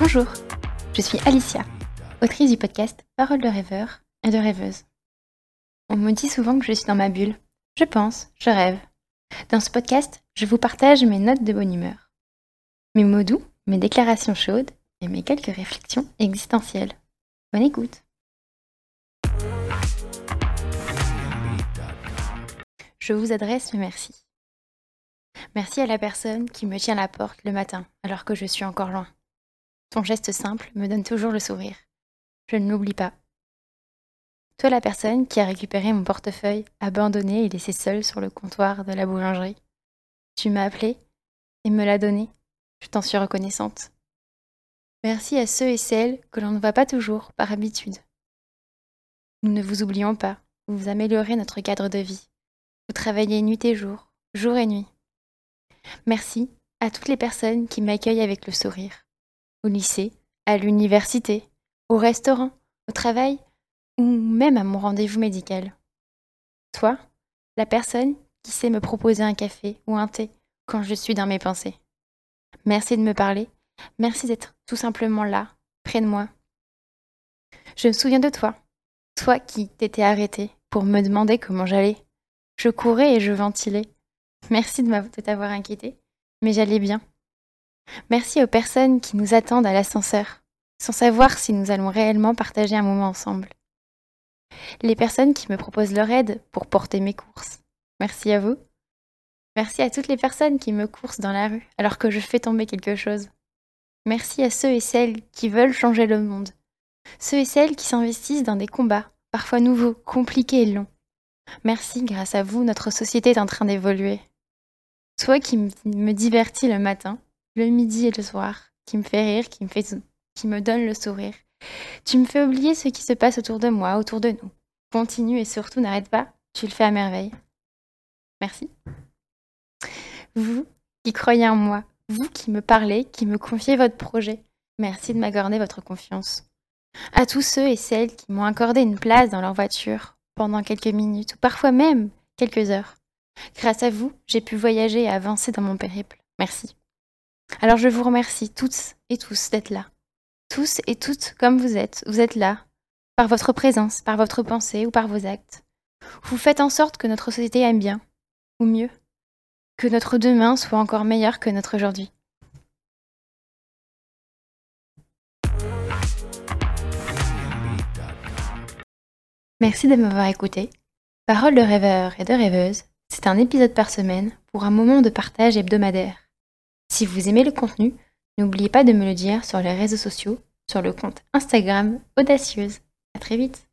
Bonjour, je suis Alicia, autrice du podcast Parole de rêveur et de rêveuse. On me dit souvent que je suis dans ma bulle. Je pense, je rêve. Dans ce podcast, je vous partage mes notes de bonne humeur, mes mots doux, mes déclarations chaudes et mes quelques réflexions existentielles. Bonne écoute. Je vous adresse mes merci. Merci à la personne qui me tient la porte le matin alors que je suis encore loin. Ton geste simple me donne toujours le sourire. Je ne l'oublie pas. Toi la personne qui a récupéré mon portefeuille abandonné et laissé seul sur le comptoir de la boulangerie. Tu m'as appelé et me l'as donné. Je t'en suis reconnaissante. Merci à ceux et celles que l'on ne voit pas toujours par habitude. Nous ne vous oublions pas, vous améliorez notre cadre de vie. Vous travaillez nuit et jour, jour et nuit. Merci à toutes les personnes qui m'accueillent avec le sourire. Au lycée, à l'université, au restaurant, au travail ou même à mon rendez-vous médical. Toi, la personne qui sait me proposer un café ou un thé quand je suis dans mes pensées. Merci de me parler, merci d'être tout simplement là, près de moi. Je me souviens de toi, toi qui t'étais arrêté pour me demander comment j'allais. Je courais et je ventilais. Merci de t'avoir inquiété, mais j'allais bien. Merci aux personnes qui nous attendent à l'ascenseur, sans savoir si nous allons réellement partager un moment ensemble. Les personnes qui me proposent leur aide pour porter mes courses. Merci à vous. Merci à toutes les personnes qui me coursent dans la rue alors que je fais tomber quelque chose. Merci à ceux et celles qui veulent changer le monde. Ceux et celles qui s'investissent dans des combats, parfois nouveaux, compliqués et longs. Merci, grâce à vous, notre société est en train d'évoluer. Toi qui me divertis le matin, le midi et le soir, qui me fait rire, qui me, fait, qui me donne le sourire. Tu me fais oublier ce qui se passe autour de moi, autour de nous. Continue et surtout n'arrête pas, tu le fais à merveille. Merci. Vous qui croyez en moi, vous qui me parlez, qui me confiez votre projet, merci de m'accorder votre confiance. À tous ceux et celles qui m'ont accordé une place dans leur voiture pendant quelques minutes ou parfois même quelques heures. Grâce à vous, j'ai pu voyager et avancer dans mon périple. Merci. Alors je vous remercie toutes et tous d'être là. Tous et toutes comme vous êtes, vous êtes là, par votre présence, par votre pensée ou par vos actes. Vous faites en sorte que notre société aime bien, ou mieux, que notre demain soit encore meilleur que notre aujourd'hui. Merci de m'avoir écouté. Parole de rêveur et de rêveuse, c'est un épisode par semaine pour un moment de partage hebdomadaire. Si vous aimez le contenu, n'oubliez pas de me le dire sur les réseaux sociaux, sur le compte Instagram Audacieuse. À très vite